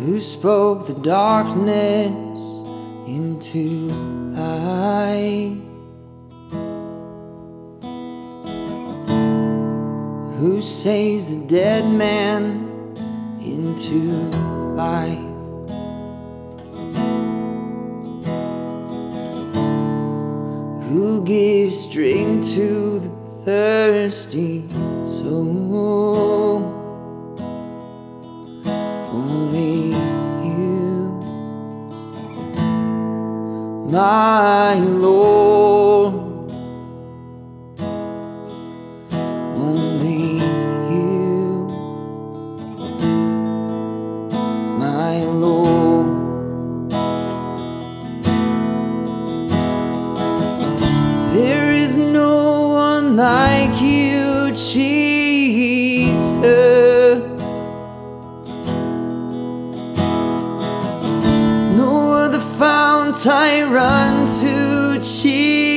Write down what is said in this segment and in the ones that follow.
who spoke the darkness into light, who saves the dead man into life. Who gives drink to the thirsty soul? My Lord. Only you, my Lord. There is no one like you, Jesus. I run to, Jesus.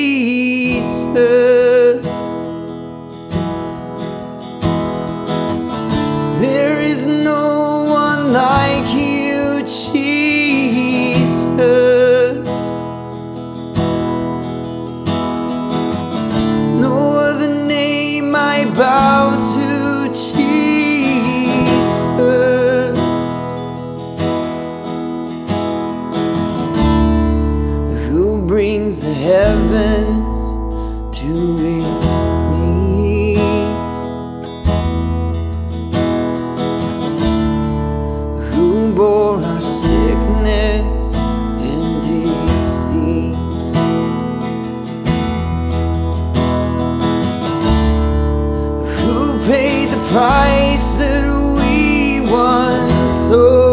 place that we once saw.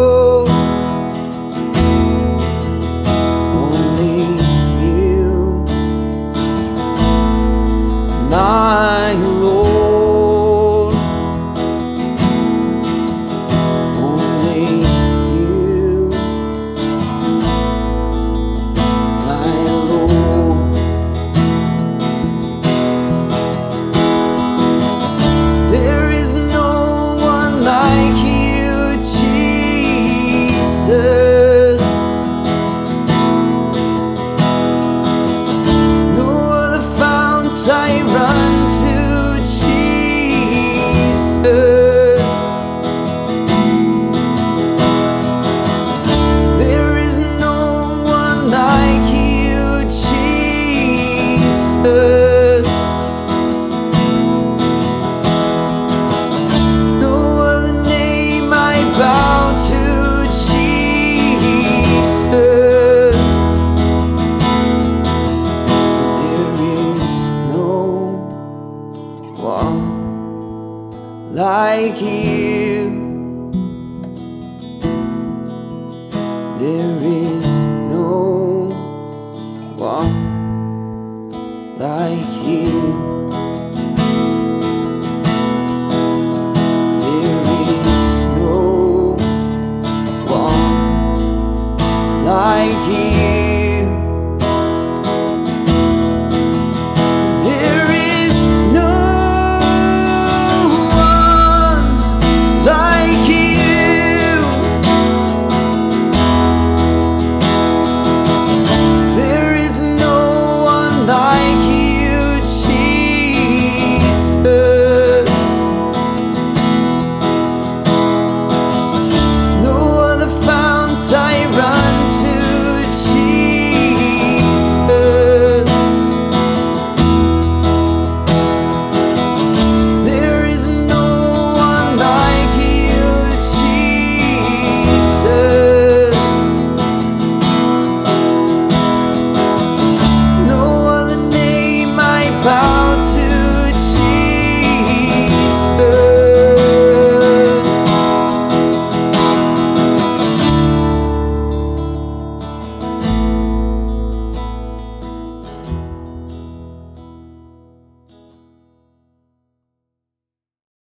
like you.